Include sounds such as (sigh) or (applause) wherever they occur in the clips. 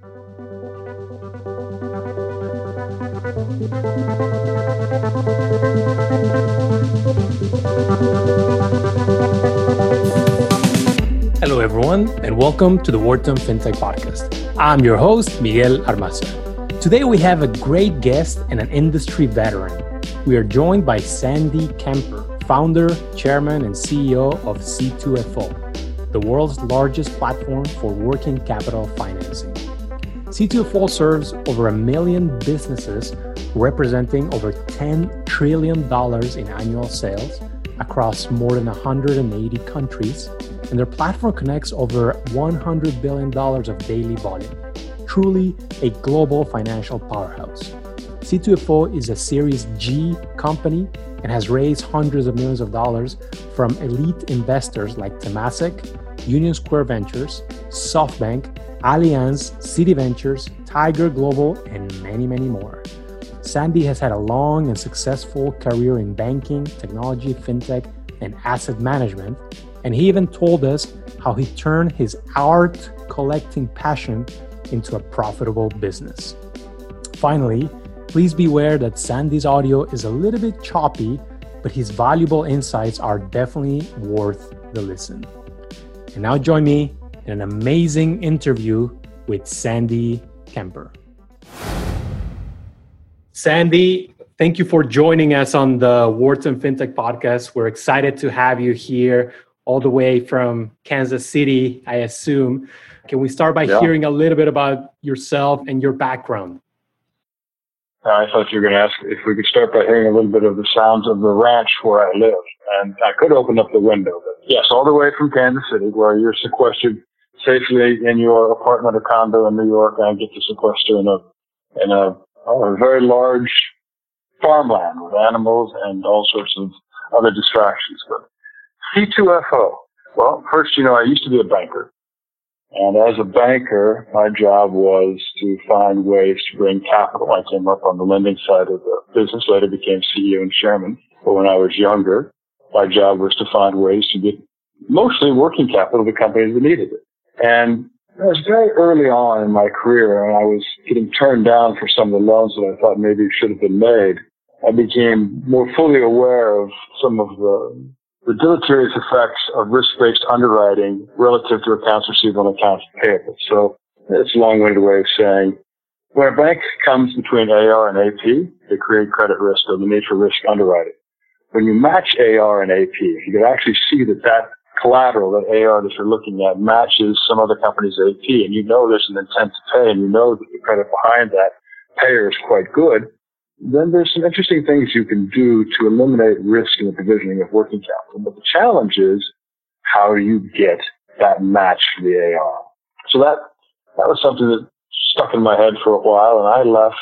Hello, everyone, and welcome to the Wharton FinTech Podcast. I'm your host, Miguel Armaza. Today, we have a great guest and an industry veteran. We are joined by Sandy Kemper, founder, chairman, and CEO of C2FO, the world's largest platform for working capital financing. C2FO serves over a million businesses, representing over $10 trillion in annual sales across more than 180 countries and their platform connects over $100 billion of daily volume. Truly a global financial powerhouse. C2FO is a Series G company and has raised hundreds of millions of dollars from elite investors like Temasek, Union Square Ventures, SoftBank, Allianz, Citi Ventures, Tiger Global, and many, many more. Sandy has had a long and successful career in banking, technology, fintech, and asset management, and he even told us how he turned his art collecting passion into a profitable business. Finally, please beware that Sandy's audio is a little bit choppy, but his valuable insights are definitely worth the listen. And now join me in an amazing interview with Sandy Kemper. Sandy, thank you for joining us on the Wharton FinTech podcast. We're excited to have you here all the way from Kansas City, I assume. Can we start by yeah. hearing a little bit about yourself and your background? I thought you were going to ask if we could start by hearing a little bit of the sounds of the ranch where I live. And I could open up the window, but yes, all the way from Kansas City, where you're sequestered safely in your apartment or condo in New York, and get to sequester in a in a, oh, a very large farmland with animals and all sorts of other distractions. But C2FO. Well, first, you know, I used to be a banker. And as a banker, my job was to find ways to bring capital. I came up on the lending side of the business, later became CEO and chairman. But when I was younger, my job was to find ways to get mostly working capital to companies that needed it. And it was very early on in my career, and I was getting turned down for some of the loans that I thought maybe should have been made. I became more fully aware of some of the the deleterious effects of risk-based underwriting relative to accounts receivable and accounts payable. So it's a long-winded way of saying when a bank comes between AR and AP, they create credit risk or the need for risk underwriting. When you match AR and AP, you can actually see that that collateral, that AR that you're looking at matches some other company's AP and you know there's an intent to pay and you know that the credit behind that payer is quite good, then there's some interesting things you can do to eliminate risk in the provisioning of working capital. But the challenge is how do you get that match for the AR? So that that was something that stuck in my head for a while, and I left.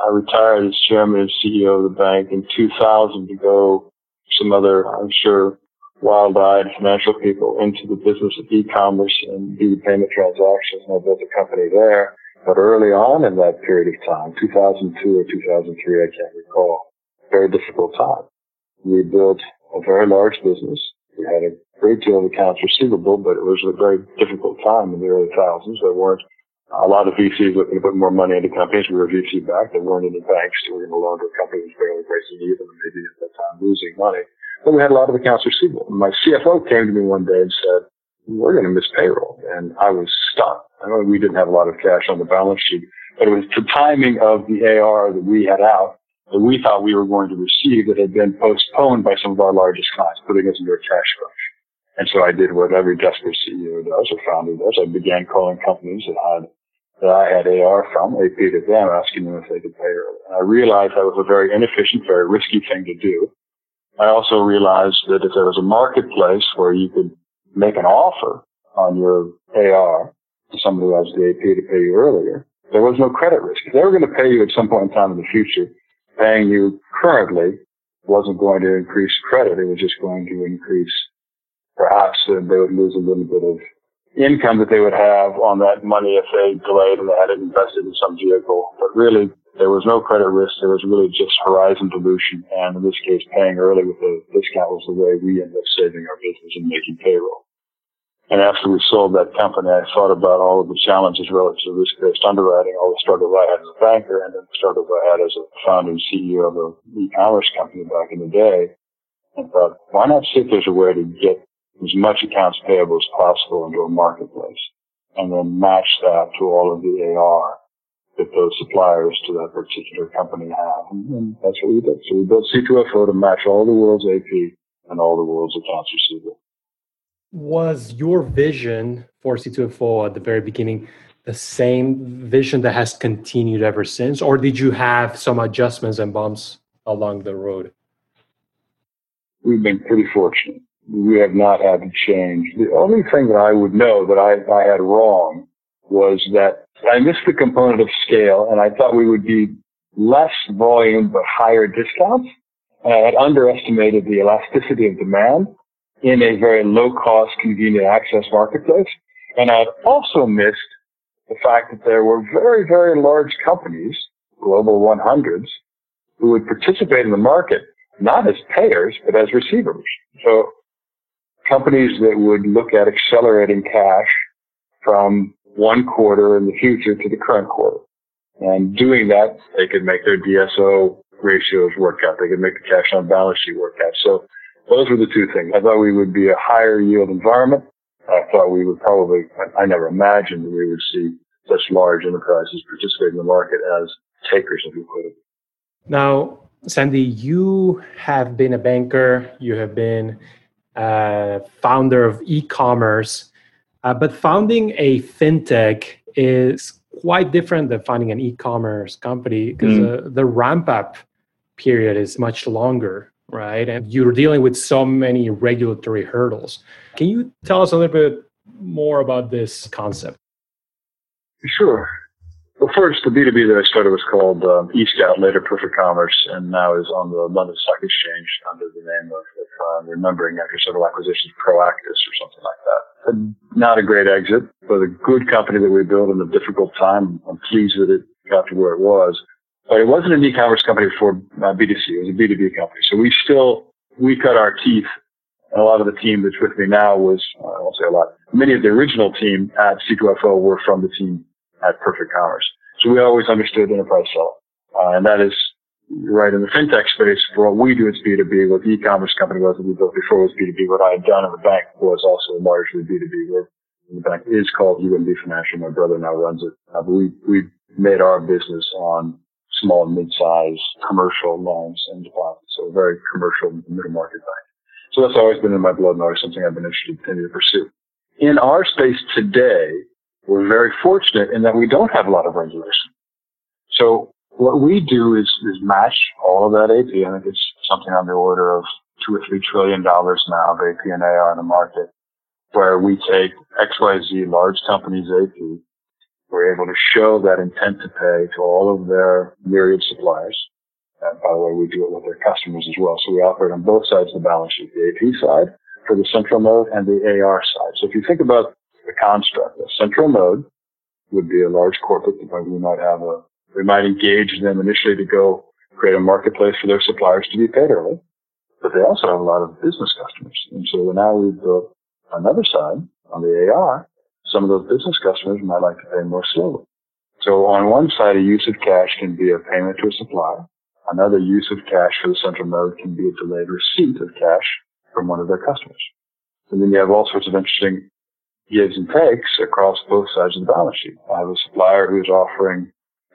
I retired as chairman and CEO of the bank in 2000 to go some other, I'm sure, wild-eyed financial people into the business of e-commerce and do payment transactions, and I built a company there. But early on in that period of time, 2002 or 2003, I can't recall, very difficult time. We built a very large business. We had a great deal of accounts receivable, but it was a very difficult time in the early thousands. There weren't a lot of VCs looking to put more money into companies. We were VC backed. There weren't any banks going to loan to a company that was barely breaking even maybe at that time losing money. But we had a lot of accounts receivable. My CFO came to me one day and said, we're going to miss payroll. And I was stunned. I we didn't have a lot of cash on the balance sheet, but it was the timing of the AR that we had out that we thought we were going to receive that had been postponed by some of our largest clients, putting us into a cash rush. And so I did what every desperate CEO does or founder does. I began calling companies that had that I had AR from, AP to them, asking them if they could pay early. And I realized that was a very inefficient, very risky thing to do. I also realized that if there was a marketplace where you could make an offer on your AR to somebody who has the AP to pay you earlier, there was no credit risk. If they were going to pay you at some point in time in the future, paying you currently wasn't going to increase credit. It was just going to increase, perhaps they would lose a little bit of income that they would have on that money if they delayed and they had it invested in some vehicle. But really, there was no credit risk. There was really just horizon dilution. And in this case, paying early with a discount was the way we ended up saving our business and making payroll. And after we sold that company, I thought about all of the challenges relative to risk-based underwriting, all the struggles I had as a banker, and then the struggles I had as a founder and CEO of an e-commerce company back in the day. And thought, why not see if there's a way to get as much accounts payable as possible into a marketplace, and then match that to all of the AR that those suppliers to that particular company have. And, that's what we did. So we built C2FO to match all the world's AP and all the world's accounts receivable was your vision for C2FO at the very beginning the same vision that has continued ever since, or did you have some adjustments and bumps along the road? We've been pretty fortunate. We have not had to change. The only thing that I would know that I, I had wrong was that I missed the component of scale, and I thought we would be less volume but higher discounts. And I had underestimated the elasticity of demand in a very low cost, convenient access marketplace. And I've also missed the fact that there were very, very large companies, global 100s, who would participate in the market, not as payers, but as receivers. So companies that would look at accelerating cash from one quarter in the future to the current quarter. And doing that, they could make their DSO ratios work out. They could make the cash on balance sheet work out. So those were the two things. I thought we would be a higher yield environment. I thought we would probably, I never imagined we would see such large enterprises participate in the market as takers of liquidity. Now, Sandy, you have been a banker, you have been a founder of e commerce, uh, but founding a fintech is quite different than founding an e commerce company because mm. uh, the ramp up period is much longer right? And you're dealing with so many regulatory hurdles. Can you tell us a little bit more about this concept? Sure. Well, first, the B2B that I started was called um, eScout, later Perfect Commerce, and now is on the London Stock Exchange under the name of, if I'm remembering after several acquisitions, Proactis or something like that. not a great exit, but a good company that we built in a difficult time. I'm pleased that it got to where it was. But it wasn't an e-commerce company for uh, B2C. It was a B2B company. So we still, we cut our teeth. A lot of the team that's with me now was, uh, I won't say a lot, many of the original team at C2FO were from the team at Perfect Commerce. So we always understood enterprise selling. Uh, and that is right in the fintech space. For what we do, it's B2B. What the e-commerce company was that we built before was B2B. What I had done in the bank was also largely B2B. Where the bank is called UMB Financial. My brother now runs it. Uh, but we, we made our business on small and mid-sized commercial loans and deposits. So a very commercial middle market bank. So that's always been in my blood and always something I've been interested in to pursue. In our space today, we're very fortunate in that we don't have a lot of regulation. So what we do is, is match all of that AP. I think it's something on the order of two or three trillion dollars now of AP and AR in the market, where we take XYZ large companies AP we're able to show that intent to pay to all of their myriad suppliers. And by the way, we do it with their customers as well. So we operate on both sides of the balance sheet, the AP side for the central node and the AR side. So if you think about the construct, a central node would be a large corporate that we might have a, we might engage them initially to go create a marketplace for their suppliers to be paid early. But they also have a lot of business customers. And so now we've built another side on the AR some of those business customers might like to pay more slowly. So on one side, a use of cash can be a payment to a supplier. Another use of cash for the central node can be a delayed receipt of cash from one of their customers. And then you have all sorts of interesting gives and takes across both sides of the balance sheet. I have a supplier who's offering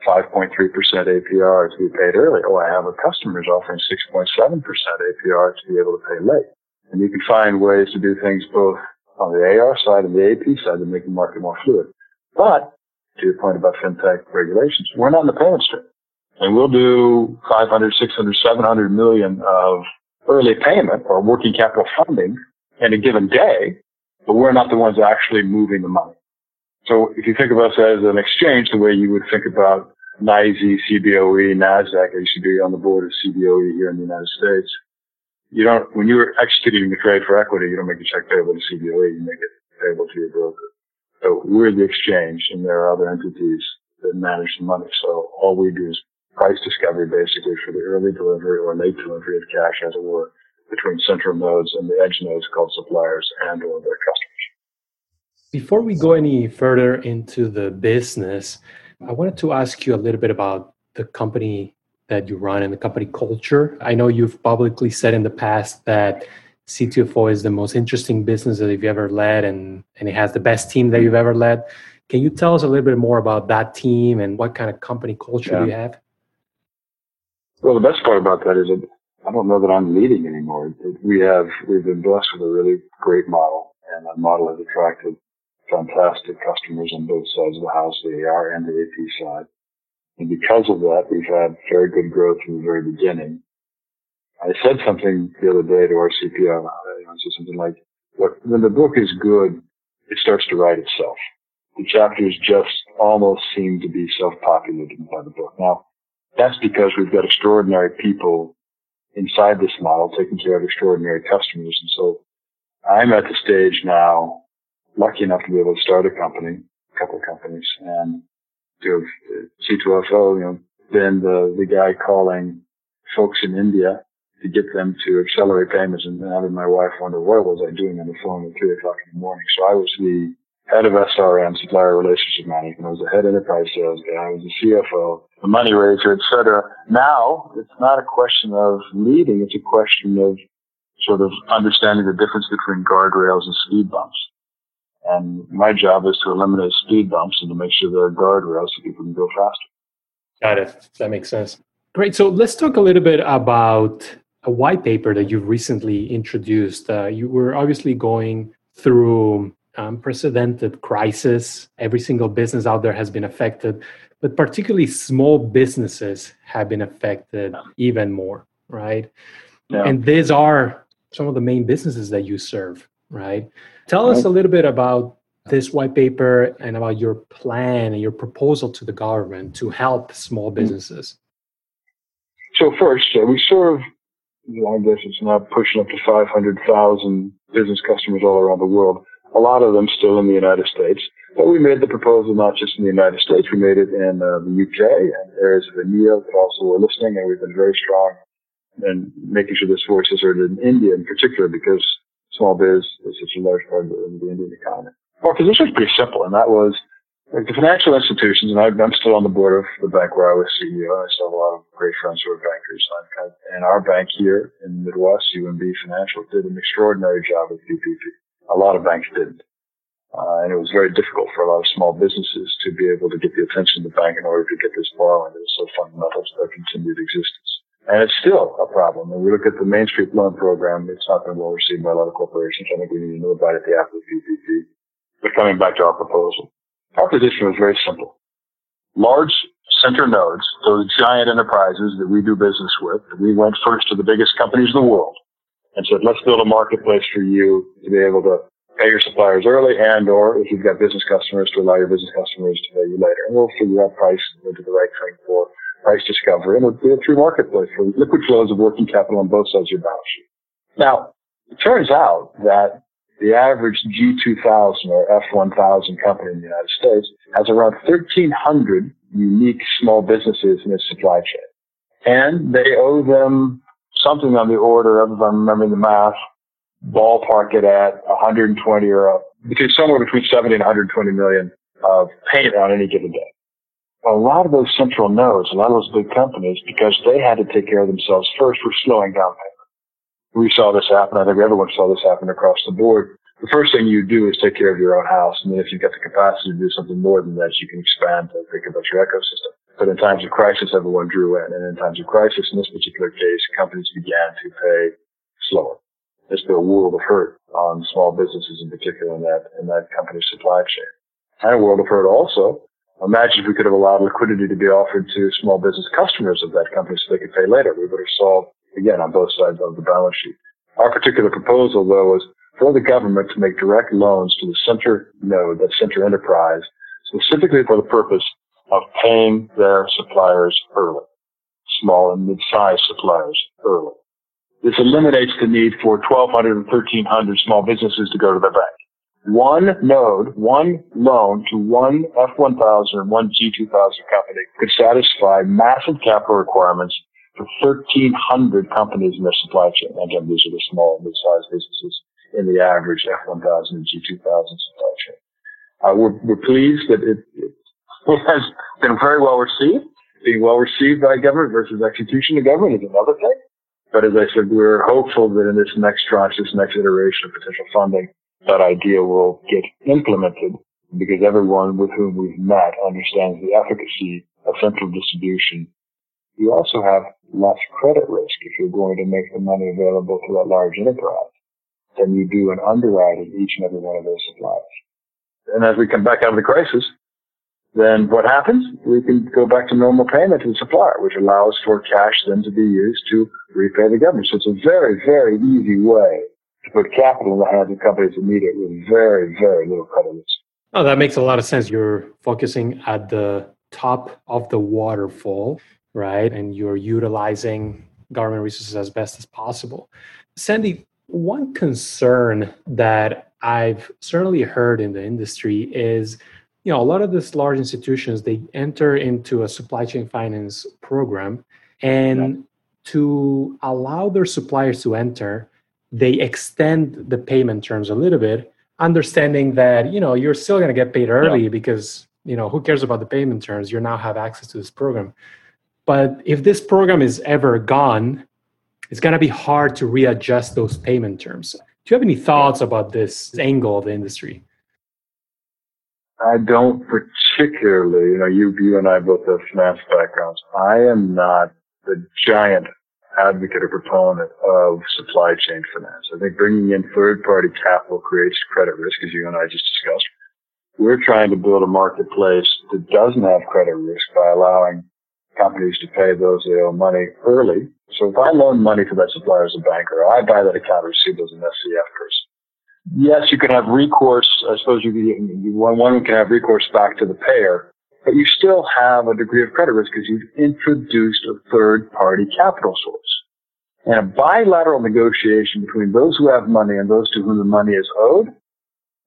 5.3% APR to be paid early. Oh, I have a customer who's offering 6.7% APR to be able to pay late. And you can find ways to do things both on the AR side and the AP side to make the market more fluid. But to your point about fintech regulations, we're not in the payment stream. And we'll do 500, 600, 700 million of early payment or working capital funding in a given day, but we're not the ones actually moving the money. So if you think of us as an exchange, the way you would think about NYSE, CBOE, NASDAQ, I used to be on the board of CBOE here in the United States you don't, when you're executing the trade for equity, you don't make a check payable to CBOE, you make it payable to your broker. So we're the exchange and there are other entities that manage the money. So all we do is price discovery basically for the early delivery or late delivery of cash, as it were, between central nodes and the edge nodes called suppliers and or their customers. Before we go any further into the business, I wanted to ask you a little bit about the company that you run and the company culture. I know you've publicly said in the past that C2FO is the most interesting business that you've ever led and, and it has the best team that you've ever led. Can you tell us a little bit more about that team and what kind of company culture yeah. you have? Well, the best part about that is that I don't know that I'm leading anymore. We have we've been blessed with a really great model, and that model has attracted fantastic customers on both sides of the house, the AR and the AP side. And because of that, we've had very good growth from the very beginning. I said something the other day to our CPO. I said something like, when the book is good, it starts to write itself. The chapters just almost seem to be self-populated by the book. Now, that's because we've got extraordinary people inside this model taking care of extraordinary customers. And so I'm at the stage now, lucky enough to be able to start a company, a couple of companies, and to have C2FO, you know, been the, the guy calling folks in India to get them to accelerate payments and having my wife wonder what was I doing on the phone at three o'clock in the morning. So I was the head of SRM, supplier relationship management. I was the head enterprise sales guy. I was the CFO, the money raiser, etc. Now it's not a question of leading; it's a question of sort of understanding the difference between guardrails and speed bumps. And my job is to eliminate speed bumps and to make sure there are guardrails so people can go faster. Got it. That makes sense. Great. So let's talk a little bit about a white paper that you've recently introduced. Uh, you were obviously going through unprecedented crisis. Every single business out there has been affected, but particularly small businesses have been affected even more, right? Yeah. And these are some of the main businesses that you serve, right? Tell us a little bit about this white paper and about your plan and your proposal to the government to help small mm. businesses. So first, uh, we serve, I guess it's now pushing up to 500,000 business customers all around the world a lot of them still in the United States. But we made the proposal not just in the United States, we made it in uh, the UK and areas of EMEA that also were listening, and we've been very strong in making sure this voice is heard in India in particular because small biz is such a large part of the Indian economy. Our position was pretty simple, and that was like the financial institutions, and I'm still on the board of the bank where I was CEO. I still have a lot of great friends who are bankers. And our bank here in the Midwest, UMB Financial, did an extraordinary job with PPP. A lot of banks didn't. Uh, and it was very difficult for a lot of small businesses to be able to get the attention of the bank in order to get this borrowing that was so fundamental to their continued existence. And it's still a problem. When we look at the Main Street Loan Program, it's not been well received by a lot of corporations. I think we need to know about it the after PPP. But coming back to our proposal, our position was very simple. Large center nodes, those giant enterprises that we do business with, we went first to the biggest companies in the world and said, let's build a marketplace for you to be able to pay your suppliers early and or if you've got business customers to allow your business customers to pay you later. And we'll figure out price and we'll do the right thing for price discovery. And we'll do it through marketplace for liquid flows of working capital on both sides of your balance sheet. Now, it turns out that the average G2000 or F1000 company in the United States has around 1,300 unique small businesses in its supply chain. And they owe them something on the order of, if I'm remembering the math, ballpark it at 120 or between somewhere between 70 and 120 million of payment on any given day. A lot of those central nodes, a lot of those big companies, because they had to take care of themselves first, were slowing down. We saw this happen. I think everyone saw this happen across the board. The first thing you do is take care of your own house. And then if you've got the capacity to do something more than that, you can expand to think about your ecosystem. But in times of crisis, everyone drew in. And in times of crisis, in this particular case, companies began to pay slower. Been a world of hurt on small businesses in particular in that, in that company's supply chain. And a world of hurt also. Imagine if we could have allowed liquidity to be offered to small business customers of that company so they could pay later. We would have solved, again, on both sides of the balance sheet. Our particular proposal, though, was for the government to make direct loans to the center node, that center enterprise, specifically for the purpose of paying their suppliers early, small and mid-sized suppliers early. This eliminates the need for 1,200 and 1,300 small businesses to go to their bank. One node, one loan to one F1000 and one G2000 company could satisfy massive capital requirements for 1,300 companies in their supply chain. Again, these are the small and mid-sized businesses in the average F1000 and G2000 supply chain. Uh, we're, we're pleased that it, (laughs) it, has been very well received. Being well received by government versus execution of government is another thing. But as I said, we're hopeful that in this next tranche, this next iteration of potential funding, that idea will get implemented because everyone with whom we've met understands the efficacy of central distribution. You also have less credit risk if you're going to make the money available to a large enterprise than you do in underwriting each and every one of those suppliers. And as we come back out of the crisis, then what happens? We can go back to normal payment to the supplier, which allows for cash then to be used to repay the government. So it's a very, very easy way to put capital in the hands of companies that need it with very, very little credit risk. Oh, that makes a lot of sense. You're focusing at the top of the waterfall, right? And you're utilizing government resources as best as possible. Sandy, one concern that I've certainly heard in the industry is you know a lot of these large institutions they enter into a supply chain finance program and yeah. to allow their suppliers to enter they extend the payment terms a little bit understanding that you know you're still going to get paid early yeah. because you know who cares about the payment terms? You now have access to this program. But if this program is ever gone it's going to be hard to readjust those payment terms. Do you have any thoughts about this angle of the industry I don't particularly, you know, you, you and I both have finance backgrounds. I am not the giant advocate or proponent of supply chain finance. I think bringing in third party capital creates credit risk, as you and I just discussed. We're trying to build a marketplace that doesn't have credit risk by allowing companies to pay those they owe money early. So if I loan money to that supplier as a banker, I buy that account receivable as an SCF person yes, you can have recourse. I suppose you, one, one can have recourse back to the payer, but you still have a degree of credit risk because you've introduced a third party capital source. And a bilateral negotiation between those who have money and those to whom the money is owed,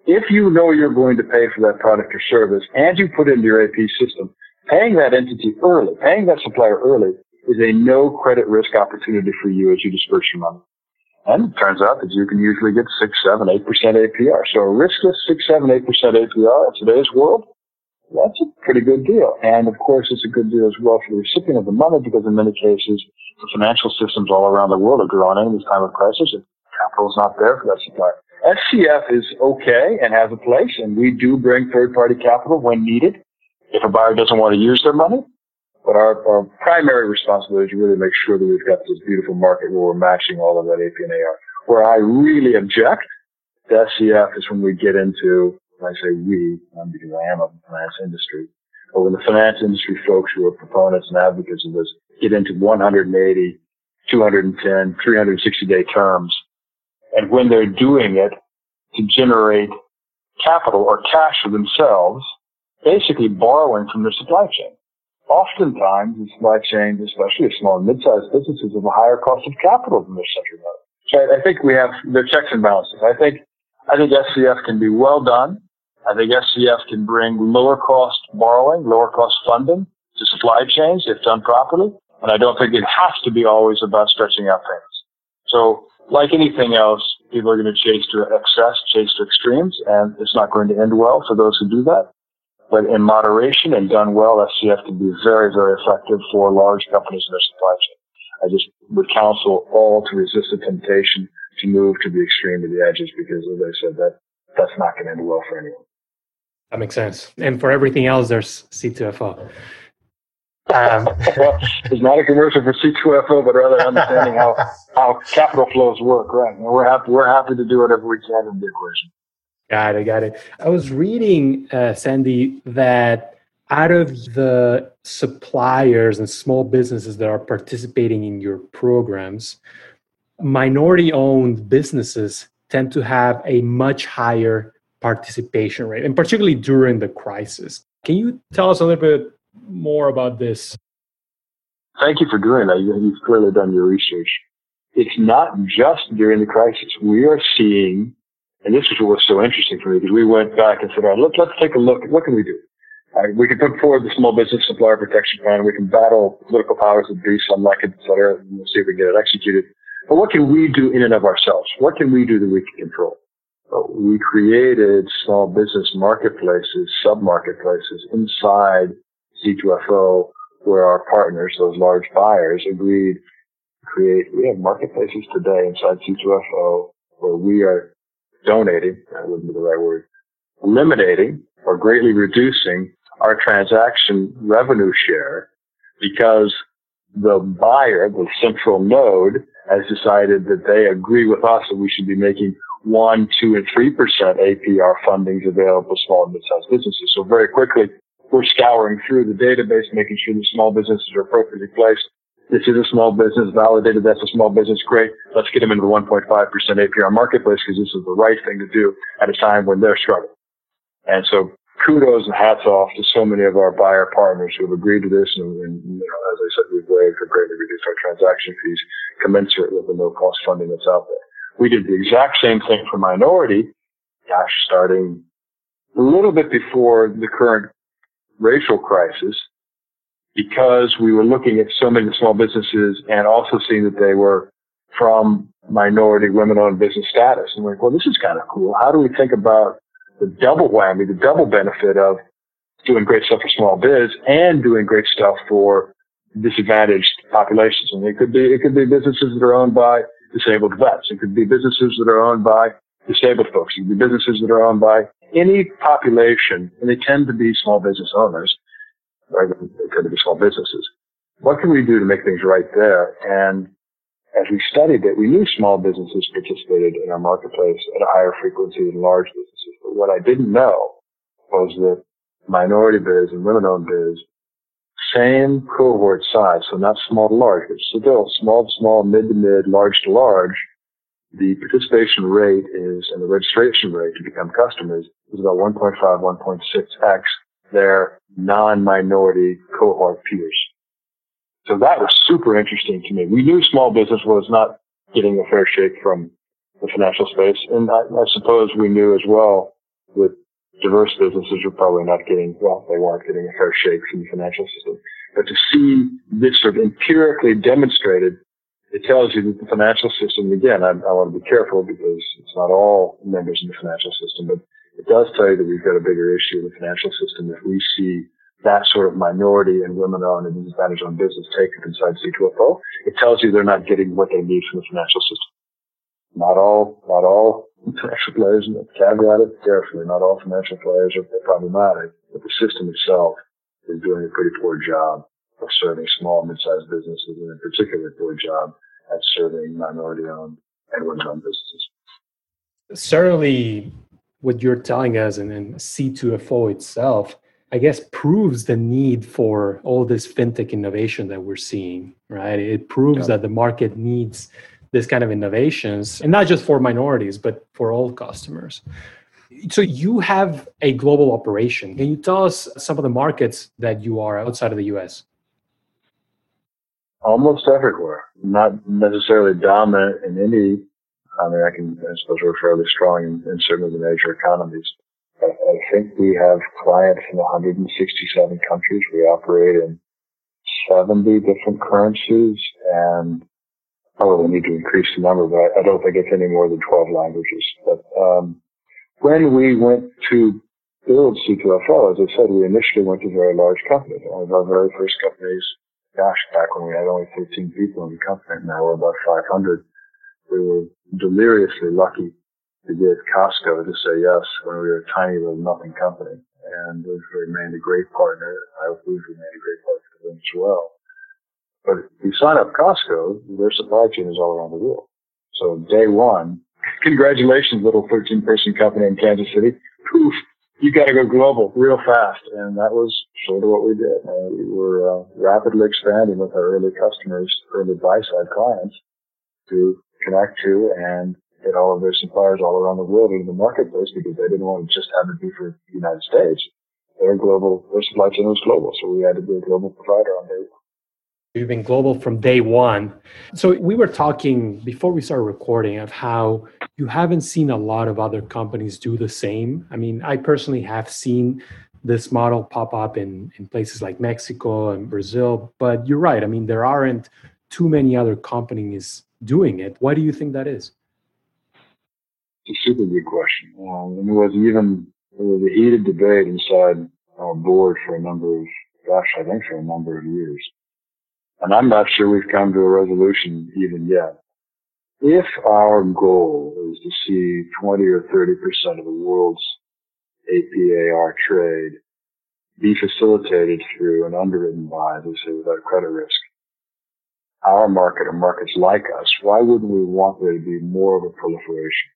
if you know you're going to pay for that product or service and you put it into your AP system, paying that entity early, paying that supplier early is a no credit risk opportunity for you as you disperse your money. And it turns out that you can usually get six, seven, eight percent APR. So a riskless six, seven, eight percent APR in today's world, that's a pretty good deal. And of course, it's a good deal as well for the recipient of the money because in many cases, the financial systems all around the world are drowning in this time of crisis and capital is not there for that supply. SCF is okay and has a place, and we do bring third party capital when needed. If a buyer doesn't want to use their money, but our, our primary responsibility is to really make sure that we've got this beautiful market where we're matching all of that AP and AR. Where I really object to SCF is when we get into, when I say we, um, because I am a finance industry, but when the finance industry folks who are proponents and advocates of this get into 180, 210, 360 day terms, and when they're doing it to generate capital or cash for themselves, basically borrowing from their supply chain oftentimes the supply chains, especially small and mid-sized businesses, have a higher cost of capital than their central bank. So I, I think we have the checks and balances. I think I think SCF can be well done. I think SCF can bring lower cost borrowing, lower cost funding to supply chains if done properly. And I don't think it has to be always about stretching out payments. So like anything else, people are going to chase to excess, chase to extremes, and it's not going to end well for those who do that. But in moderation and done well, SCF can be very, very effective for large companies in their supply chain. I just would counsel all to resist the temptation to move to the extreme to the edges because, as I said, that that's not going to end well for anyone. That makes sense. And for everything else, there's C2FO. Um. (laughs) well, it's not a commercial for C2FO, but rather understanding how, how capital flows work, right? And we're happy, we're happy to do whatever we can in the equation. Got it, got it. I was reading, uh, Sandy, that out of the suppliers and small businesses that are participating in your programs, minority owned businesses tend to have a much higher participation rate, and particularly during the crisis. Can you tell us a little bit more about this? Thank you for doing that. You've clearly done your research. It's not just during the crisis. We are seeing and this is what was so interesting for me because we went back and said, all right, let, let's take a look. What can we do? Uh, we can put forward the small business supplier protection plan. We can battle political powers that be, some like it, et cetera, and we'll see if we can get it executed. But what can we do in and of ourselves? What can we do that we can control? we created small business marketplaces, sub marketplaces inside C2FO where our partners, those large buyers, agreed to create. We have marketplaces today inside C2FO where we are donating, that wouldn't be the right word, eliminating or greatly reducing our transaction revenue share because the buyer, the central node, has decided that they agree with us that we should be making one, two, and three percent APR fundings available to small and mid-sized businesses. So very quickly, we're scouring through the database, making sure the small businesses are appropriately placed. This is a small business, validated that's a small business, great. Let's get them into the 1.5% APR marketplace because this is the right thing to do at a time when they're struggling. And so kudos and hats off to so many of our buyer partners who have agreed to this. And, and you know, as I said, we've waived or greatly reduced our transaction fees commensurate with the no cost funding that's out there. We did the exact same thing for minority, gosh, starting a little bit before the current racial crisis because we were looking at so many small businesses and also seeing that they were from minority women-owned business status. And we're like, well, this is kind of cool. How do we think about the double whammy, the double benefit of doing great stuff for small biz and doing great stuff for disadvantaged populations? And it could be it could be businesses that are owned by disabled vets. It could be businesses that are owned by disabled folks. It could be businesses that are owned by any population, and they tend to be small business owners, right? They to be small businesses. What can we do to make things right there? And as we studied it, we knew small businesses participated in our marketplace at a higher frequency than large businesses. But what I didn't know was that minority biz and women-owned biz, same cohort size, so not small to large, but still small to small, mid to mid, large to large, the participation rate is, and the registration rate to become customers is about 1.5, 1.6x their non-minority cohort peers. So that was super interesting to me. We knew small business was not getting a fair shake from the financial space. And I, I suppose we knew as well with diverse businesses were probably not getting, well, they weren't getting a fair shake from the financial system. But to see this sort of empirically demonstrated it tells you that the financial system, again, I, I want to be careful because it's not all members in the financial system, but it does tell you that we've got a bigger issue in the financial system if we see that sort of minority and women owned and disadvantaged owned business taken inside C2FO. It tells you they're not getting what they need from the financial system. Not all, not all financial players, and caveat it carefully, not all financial players are problematic, but the system itself is doing a pretty poor job of serving small and mid-sized businesses, and in particular, a job at serving minority-owned and women-owned businesses. Certainly, what you're telling us and, and C2FO itself, I guess, proves the need for all this fintech innovation that we're seeing, right? It proves yeah. that the market needs this kind of innovations, and not just for minorities, but for all customers. So you have a global operation. Can you tell us some of the markets that you are outside of the US? almost everywhere. Not necessarily dominant in any. I mean, I can I suppose we're fairly strong in, in certain of the major economies. I, I think we have clients in 167 countries. We operate in 70 different currencies, and probably need to increase the number, but I, I don't think it's any more than 12 languages. But um, when we went to build C2FO, as I said, we initially went to very large companies. One of our very first companies gosh, back when we had only 15 people in the company, now we're about 500. We were deliriously lucky to get Costco to say yes when we were a tiny little nothing company. And we've remained a great partner. I hope we've remained a great partner for them as well. But if you sign up Costco, their supply chain is all around the world. So day one, (laughs) congratulations, little 13 person company in Kansas City. Poof, you got to go global real fast. And that was sort of what we did. Uh, we were uh, rapidly expanding with our early customers, early buy side clients to connect to and get all of their suppliers all around the world into the marketplace because they didn't want to just have it be for the United States. Their global, their supply chain was global. So we had to be a global provider on day one. You've been global from day one. So we were talking before we started recording of how you haven't seen a lot of other companies do the same. I mean, I personally have seen this model pop up in, in places like Mexico and Brazil, but you're right. I mean, there aren't too many other companies doing it. Why do you think that is? It's a super good question. Um, and it was even was a heated debate inside our board for a number of, gosh, I think for a number of years. And I'm not sure we've come to a resolution even yet. If our goal is to see 20 or 30% of the world's APAR trade be facilitated through and underwritten by, as I say, without credit risk, our market or markets like us, why wouldn't we want there to be more of a proliferation?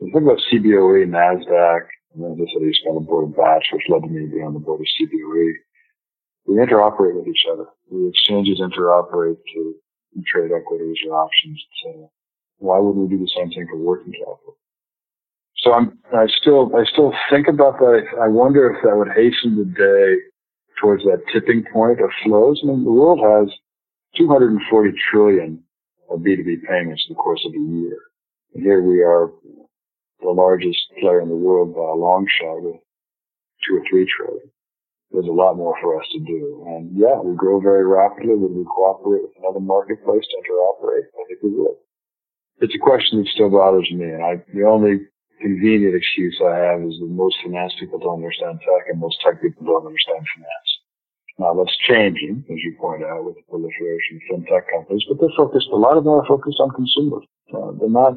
Think about CBOE, NASDAQ, and I said, I used to be on the board of BATS, which led to me being on the board of CBOE. We interoperate with each other. The exchanges interoperate to trade equities or options, etc. Why wouldn't we do the same thing for working capital? So I'm, I still, I still think about that. I wonder if that would hasten the day towards that tipping point of flows. I mean, the world has 240 trillion of B2B payments in the course of a year. And here we are the largest player in the world by a long shot with two or three trillion. There's a lot more for us to do. And yeah, we grow very rapidly. Would we cooperate with another marketplace to interoperate? I think we would. It's a question that still bothers me. And I, the only convenient excuse I have is that most finance people don't understand tech and most tech people don't understand finance. Now that's changing, as you point out, with the proliferation of fintech companies, but they're focused, a lot of them are focused on consumers. Uh, they're not,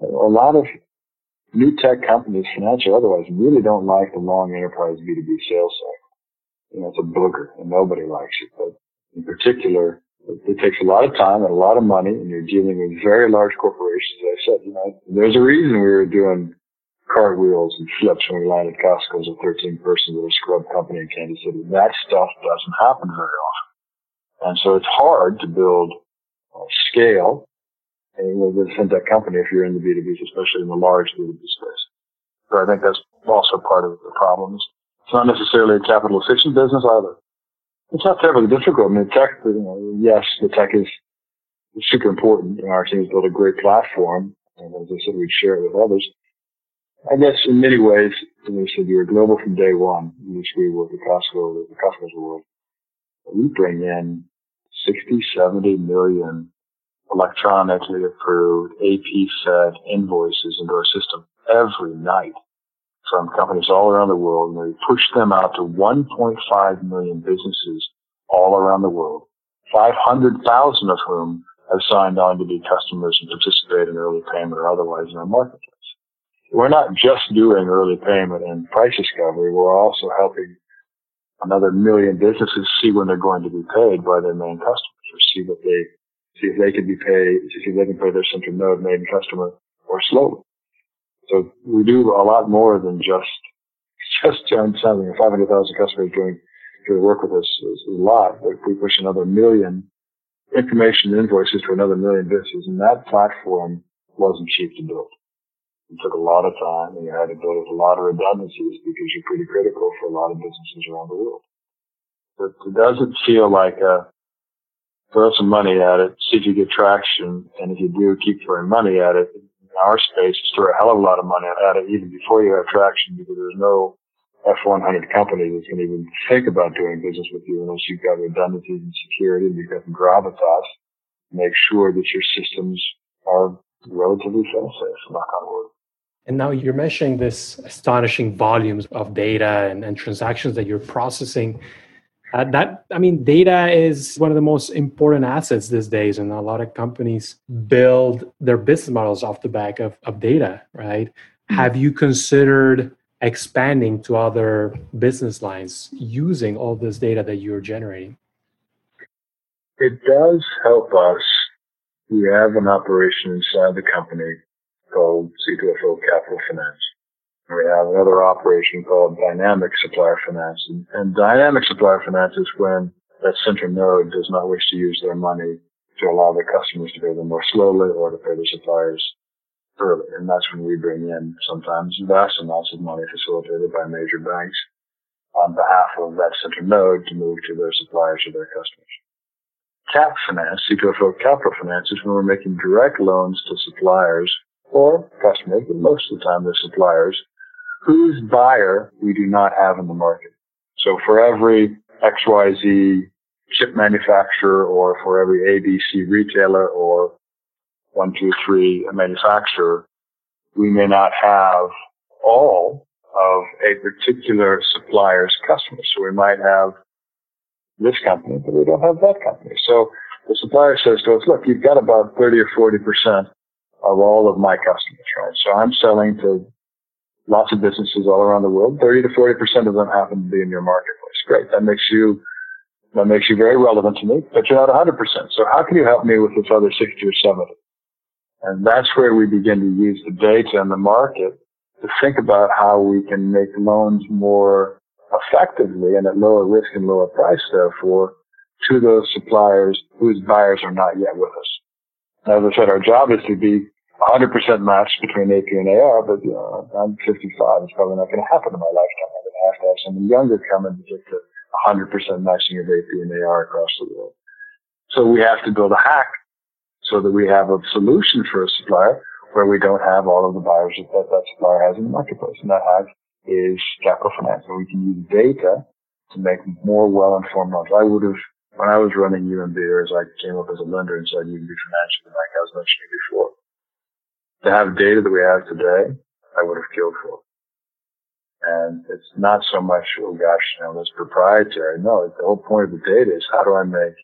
a lot of new tech companies, financial otherwise, really don't like the long enterprise B2B sales cycle. You know, it's a booger and nobody likes it, but in particular, it takes a lot of time and a lot of money and you're dealing with very large corporations. As I said, you know, there's a reason we were doing cartwheels and flips when we landed Costco as a 13 person a scrub company in Kansas City. That stuff doesn't happen very often. And so it's hard to build uh, scale with a fintech company if you're in the B2B, especially in the large B2B space. So I think that's also part of the problem. It's not necessarily a capital efficient business either. It's not terribly difficult. I mean, tech, you know, yes, the tech is super important. And our team's built a great platform. And as I said, we'd share it with others. I guess in many ways, I said, you're global from day one, which we were the Costco, the Costco's world. We bring in 60, 70 million electronically approved AP set invoices into our system every night from companies all around the world. And we push them out to 1.5 million businesses all around the world, 500,000 of whom have signed on to be customers and participate in early payment or otherwise in our marketplace we're not just doing early payment and price discovery. We're also helping another million businesses see when they're going to be paid by their main customers or see what they, see if they can be paid, see if they can pay their central node main customer or slowly. So we do a lot more than just, (laughs) just something. 500,000 customers doing, doing work with us is a lot, but if we push another million information invoices to another million businesses and that platform wasn't cheap to build. It took a lot of time and you had to build a lot of redundancies because you're pretty critical for a lot of businesses around the world. But it doesn't feel like a throw some money at it, see if you get traction, and if you do, keep throwing money at it. In our space, throw a hell of a lot of money at it even before you have traction because there's no F100 company that's going to even think about doing business with you unless you've got redundancies and security and you've got some gravitas. Make sure that your systems are relatively fail-safe, knock on wood. And now you're measuring this astonishing volumes of data and, and transactions that you're processing. Uh, that I mean, data is one of the most important assets these days, and a lot of companies build their business models off the back of, of data, right? Mm-hmm. Have you considered expanding to other business lines using all this data that you're generating? It does help us. We have an operation inside the company called C2FO Capital Finance. We have another operation called Dynamic Supplier Finance. And, and Dynamic Supplier Finance is when that center node does not wish to use their money to allow their customers to pay them more slowly or to pay their suppliers early. And that's when we bring in sometimes vast amounts of money facilitated by major banks on behalf of that center node to move to their suppliers or their customers. Cap finance, C2FO capital finance is when we're making direct loans to suppliers or customers, but most of the time they're suppliers, whose buyer we do not have in the market. So for every XYZ chip manufacturer or for every ABC retailer or one, two, three manufacturer, we may not have all of a particular supplier's customers. So we might have this company, but we don't have that company. So the supplier says to us, look, you've got about 30 or 40% of all of my customers, right? So I'm selling to lots of businesses all around the world. 30 to 40% of them happen to be in your marketplace. Great. That makes you, that makes you very relevant to me, but you're not 100%. So how can you help me with this other 60 or 70? And that's where we begin to use the data and the market to think about how we can make loans more effectively and at lower risk and lower price, therefore, to those suppliers whose buyers are not yet with us. As I said, our job is to be 100% match between AP and AR, but you know, I'm 55. It's probably not going to happen in my lifetime. I'm going to have to have someone younger come in to get to 100% matching of AP and AR across the world. So we have to build a hack so that we have a solution for a supplier where we don't have all of the buyers that that supplier has in the marketplace. And that hack is capital finance. And we can use data to make more well-informed loans. I would have, when I was running UMB or as I came up as a lender and said, inside UMB Financial, the I was mentioning before, to have data that we have today, I would have killed for. And it's not so much, oh gosh, you know, that's proprietary. No, the whole point of the data is how do I make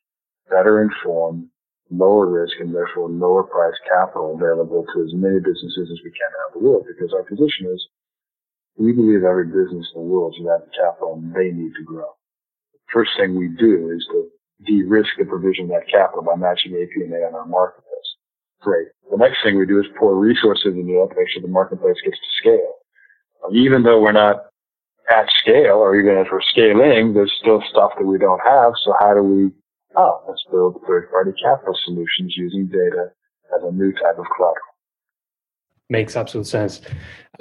better informed, lower risk, and therefore lower price capital available to as many businesses as we can around the world? Because our position is we believe every business in the world should have the capital they need to grow. The first thing we do is to de-risk the provision of that capital by matching AP and A on our marketplace. Great. The next thing we do is pour resources into that to make sure the marketplace gets to scale. Even though we're not at scale, or even as we're scaling, there's still stuff that we don't have. So how do we, oh, let's build third-party capital solutions using data as a new type of collateral. Makes absolute sense.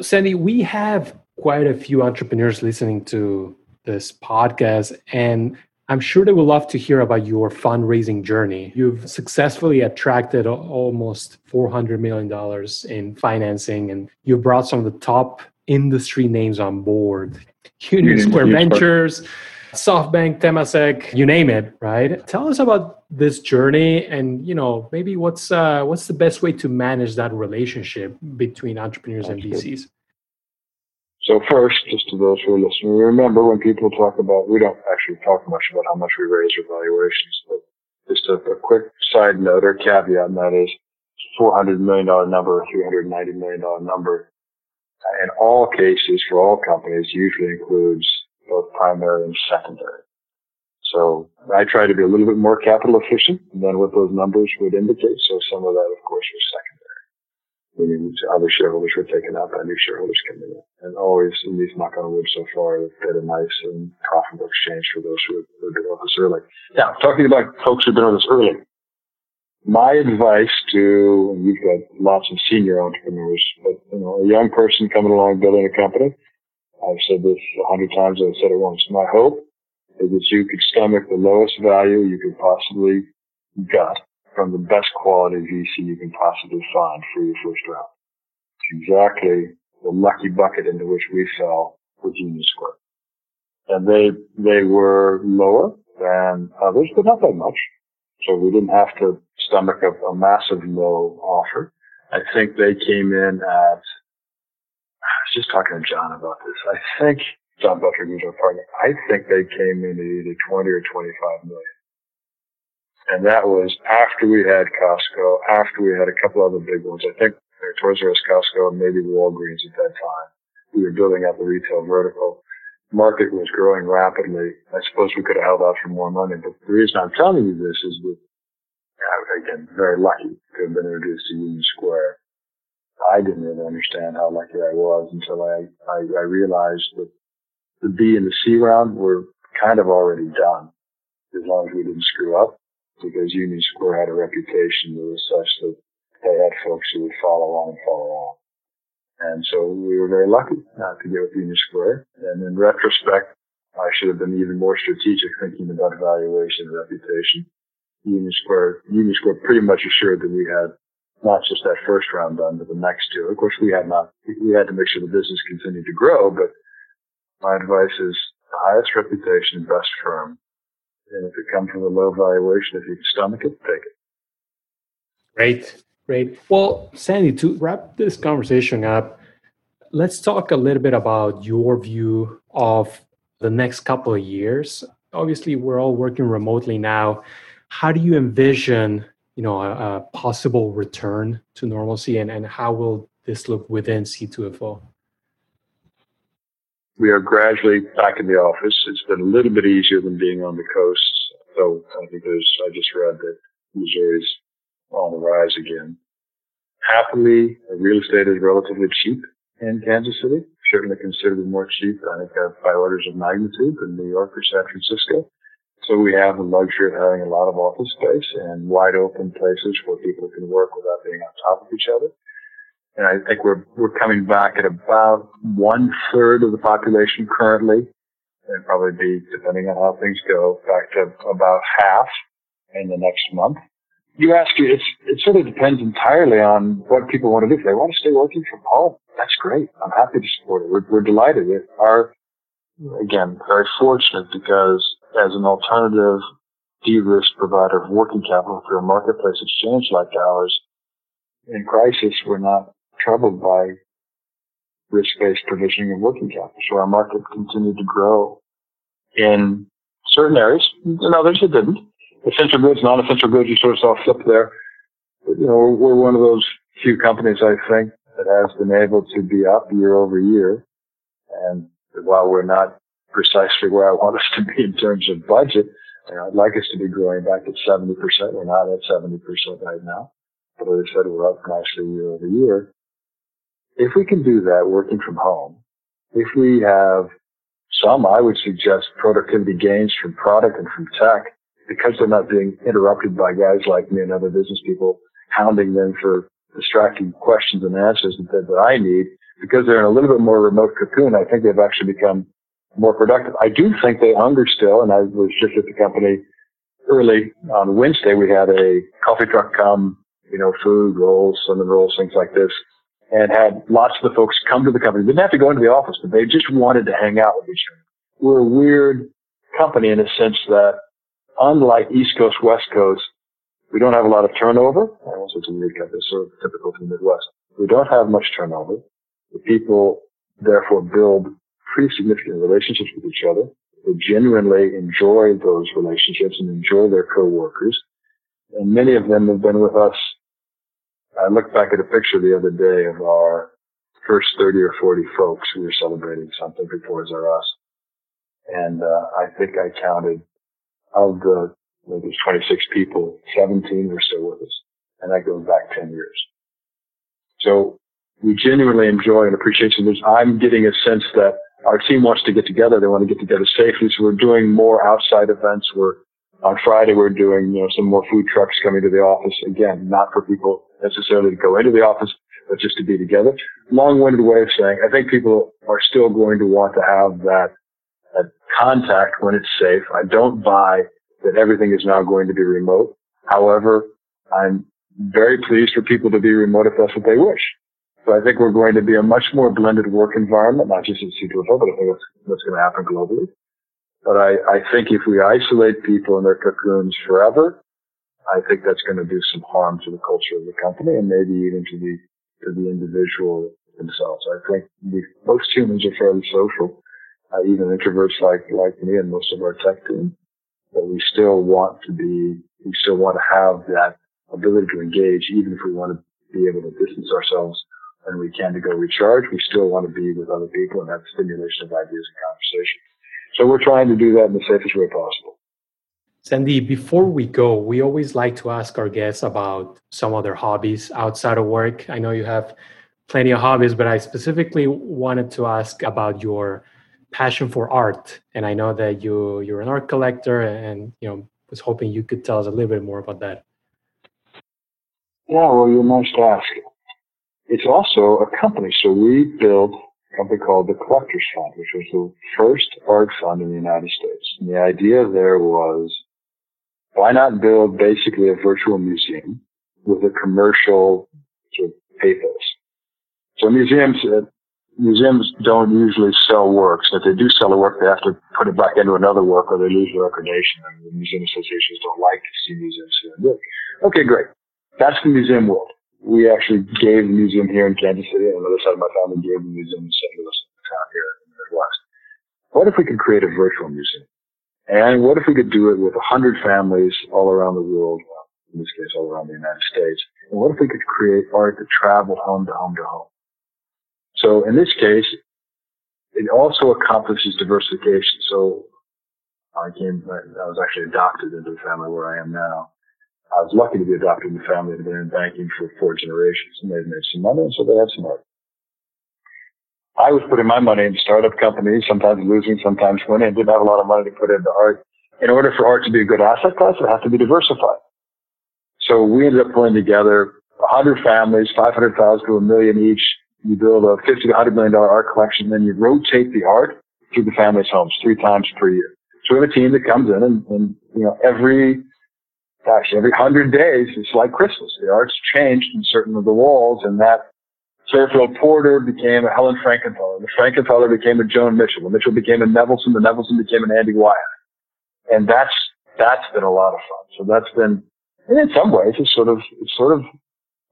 Sandy, we have quite a few entrepreneurs listening to this podcast, and I'm sure they would love to hear about your fundraising journey. You've successfully attracted almost $400 million in financing, and you brought some of the top industry names on board Union Square Ventures, SoftBank, Temasek, you name it, right? Tell us about this journey and you know maybe what's uh, what's the best way to manage that relationship between entrepreneurs and VCs so first, just to those who are listening, remember when people talk about, we don't actually talk much about how much we raise or valuations, but just a, a quick side note or caveat, and that is $400 million number, $390 million number. Uh, in all cases, for all companies, usually includes both primary and secondary. So I try to be a little bit more capital efficient than what those numbers would indicate. So some of that, of course, was secondary meaning other shareholders were taken out by new shareholders coming in. And always, these knock on wood so far, been a nice and profitable exchange for those who have been with us early. Now, talking about folks who've been with us early, my advice to, you've got lots of senior entrepreneurs, but, you know, a young person coming along building a company, I've said this a hundred times, I've said it once. My hope is that you could stomach the lowest value you could possibly gut from the best quality VC you can possibly find for your first round. It's exactly the lucky bucket into which we fell with Union Square. And they, they were lower than others, but not that much. So we didn't have to stomach a, a massive low offer. I think they came in at, I was just talking to John about this. I think John Buttrick, who's our partner, I think they came in at either 20 or 25 million. And that was after we had Costco, after we had a couple other big ones. I think Toys R Us, Costco, and maybe Walgreens at that time. We were building out the retail vertical. Market was growing rapidly. I suppose we could have held out for more money, but the reason I'm telling you this is that, again, very lucky to have been introduced to Union Square. I didn't really understand how lucky I was until I, I, I realized that the B and the C round were kind of already done as long as we didn't screw up because Union Square had a reputation that was such that they had folks who would follow on and follow on. And so we were very lucky not to get with Union Square. And in retrospect, I should have been even more strategic thinking about valuation and reputation. Union Square, Union Square pretty much assured that we had not just that first round done, but the next two. Of course, we had not, we had to make sure the business continued to grow, but my advice is the highest reputation, best firm, and if it comes with a low valuation, if you can stomach it, take it. Great. Great. Well, Sandy, to wrap this conversation up, let's talk a little bit about your view of the next couple of years. Obviously, we're all working remotely now. How do you envision, you know, a, a possible return to normalcy, and, and how will this look within C2FO? We are gradually back in the office. It's been a little bit easier than being on the coast. So I think there's, I just read that Missouri's on the rise again. Happily, real estate is relatively cheap in Kansas City, certainly considerably more cheap, I think, uh, by orders of magnitude than New York or San Francisco. So we have the luxury of having a lot of office space and wide open places where people can work without being on top of each other. And I think we're, we're coming back at about one third of the population currently and probably be, depending on how things go, back to about half in the next month you ask it's, it sort of depends entirely on what people want to do. If they want to stay working from home, that's great. I'm happy to support it. We're, we're delighted. Again, very fortunate because as an alternative de-risk provider of working capital for a marketplace exchange like ours, in crisis, we're not troubled by risk-based provisioning of working capital. So our market continued to grow in certain areas, and others it didn't essential goods, non-essential goods, you sort of saw a flip there. You know, we're one of those few companies, I think, that has been able to be up year over year. And while we're not precisely where I want us to be in terms of budget, you know, I'd like us to be growing back at 70%. We're not at 70% right now. But as I said, we're up nicely year over year. If we can do that working from home, if we have some, I would suggest productivity gains from product and from tech, because they're not being interrupted by guys like me and other business people hounding them for distracting questions and answers that, that I need, because they're in a little bit more remote cocoon, I think they've actually become more productive. I do think they hunger still, and I was just at the company early on Wednesday. We had a coffee truck come, you know, food, rolls, cinnamon rolls, things like this, and had lots of the folks come to the company. They didn't have to go into the office, but they just wanted to hang out with each other. We're a weird company in a sense that unlike East Coast, West Coast, we don't have a lot of turnover. Also it's a weird company, typical to the Midwest. We don't have much turnover. The people therefore build pretty significant relationships with each other. They genuinely enjoy those relationships and enjoy their coworkers. And many of them have been with us. I looked back at a picture the other day of our first 30 or 40 folks who were celebrating something R Us. And uh, I think I counted of the, there's 26 people, 17 were still with us. And that goes back 10 years. So we genuinely enjoy and appreciate it. I'm getting a sense that our team wants to get together. They want to get together safely. So we're doing more outside events. We're on Friday, we're doing, you know, some more food trucks coming to the office. Again, not for people necessarily to go into the office, but just to be together. Long-winded way of saying, I think people are still going to want to have that contact when it's safe. I don't buy that everything is now going to be remote. However, I'm very pleased for people to be remote if that's what they wish. So I think we're going to be a much more blended work environment, not just in C2FO, but I think that's, that's going to happen globally. But I, I think if we isolate people in their cocoons forever, I think that's going to do some harm to the culture of the company and maybe even to the to the individual themselves. I think we, most humans are fairly social uh, even introverts like like me and most of our tech team. But we still want to be, we still want to have that ability to engage, even if we want to be able to distance ourselves and we can to go recharge. We still want to be with other people and have stimulation of ideas and conversation. So we're trying to do that in the safest way possible. Sandy, before we go, we always like to ask our guests about some other hobbies outside of work. I know you have plenty of hobbies, but I specifically wanted to ask about your passion for art, and I know that you you're an art collector, and you know was hoping you could tell us a little bit more about that. Yeah, well, you must ask. It's also a company, so we built a company called the Collectors Fund, which was the first art fund in the United States. And the idea there was, why not build basically a virtual museum with a commercial sort of pathos? So museums, uh, museums don't usually sell works. If they do sell a work, they have to put it back into another work or they lose their accreditation. And the museum associations don't like to see museums selling work. Okay, great. That's the museum world. we actually gave the museum here in Kansas City, and another side of my family gave the museum in St. Louis, town here in the Midwest. What if we could create a virtual museum? And what if we could do it with 100 families all around the world, in this case, all around the United States? And what if we could create art that traveled home to home to home? So in this case, it also accomplishes diversification. So I came, I was actually adopted into the family where I am now. I was lucky to be adopted in the family that had been in banking for four generations and they've made some money and so they had some art. I was putting my money into startup companies, sometimes losing, sometimes winning, didn't have a lot of money to put into art. In order for art to be a good asset class, it has to be diversified. So we ended up pulling together 100 families, 500,000 to a million each. You build a 50 to 100 million dollar art collection, then you rotate the art through the family's homes three times per year. So we have a team that comes in and, and you know, every, gosh, every hundred days, it's like Christmas. The art's changed in certain of the walls and that Fairfield Porter became a Helen Frankenthaler. The Frankenthaler became a Joan Mitchell. The Mitchell became a Nevelson. The Nevelson became an Andy Wyeth. And that's, that's been a lot of fun. So that's been, and in some ways, it's sort of, it's sort of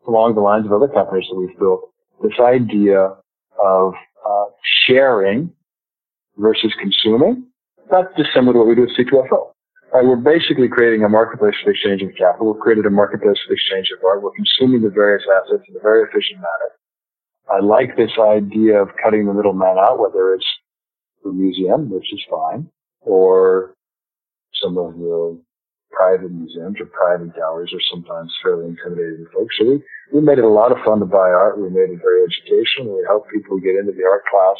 along the lines of other companies that we've built. This idea of uh, sharing versus consuming. That's dissimilar to what we do at C2FO. Right, we're basically creating a marketplace for the exchange of capital. We've created a marketplace for the exchange of art. We're consuming the various assets in a very efficient manner. I like this idea of cutting the middleman out, whether it's the museum, which is fine, or some of the private museums or private galleries are sometimes fairly intimidating to folks. So we, we made it a lot of fun to buy art. We made it very educational. We helped people get into the art class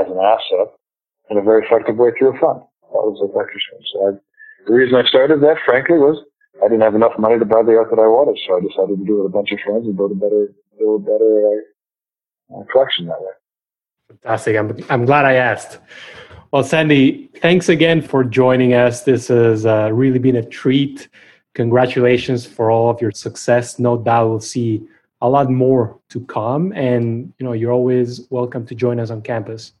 as an asset in a very effective way through a fund. That was a exercise. So I, the reason I started that, frankly, was I didn't have enough money to buy the art that I wanted. So I decided to do it with a bunch of friends and build a better, build a better uh, collection that way. Fantastic. I'm, I'm glad I asked. Well, Sandy, thanks again for joining us. This has uh, really been a treat. Congratulations for all of your success. No doubt we'll see a lot more to come. And you know, you're always welcome to join us on campus.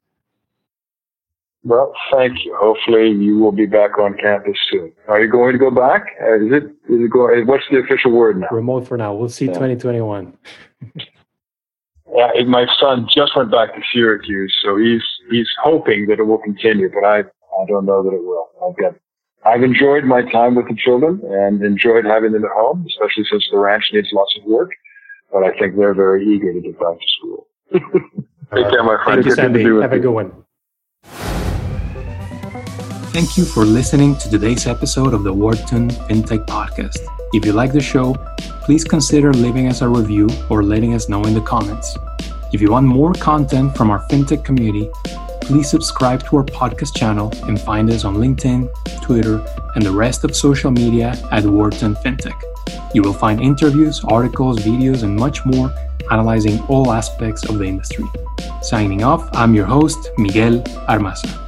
Well, thank you. Hopefully, you will be back on campus soon. Are you going to go back? Is it? Is it going? What's the official word now? Remote for now. We'll see. Yeah. 2021. (laughs) Yeah, my son just went back to Syracuse, so he's he's hoping that it will continue, but I I don't know that it will. I've got I've enjoyed my time with the children and enjoyed having them at home, especially since the ranch needs lots of work. But I think they're very eager to get back to school. Take care, my friend. Thank you, Sandy. Have a good one. Thank you for listening to today's episode of the Wharton FinTech Podcast. If you like the show, please consider leaving us a review or letting us know in the comments. If you want more content from our FinTech community, please subscribe to our podcast channel and find us on LinkedIn, Twitter, and the rest of social media at Wharton FinTech. You will find interviews, articles, videos, and much more analyzing all aspects of the industry. Signing off, I'm your host, Miguel Armaza.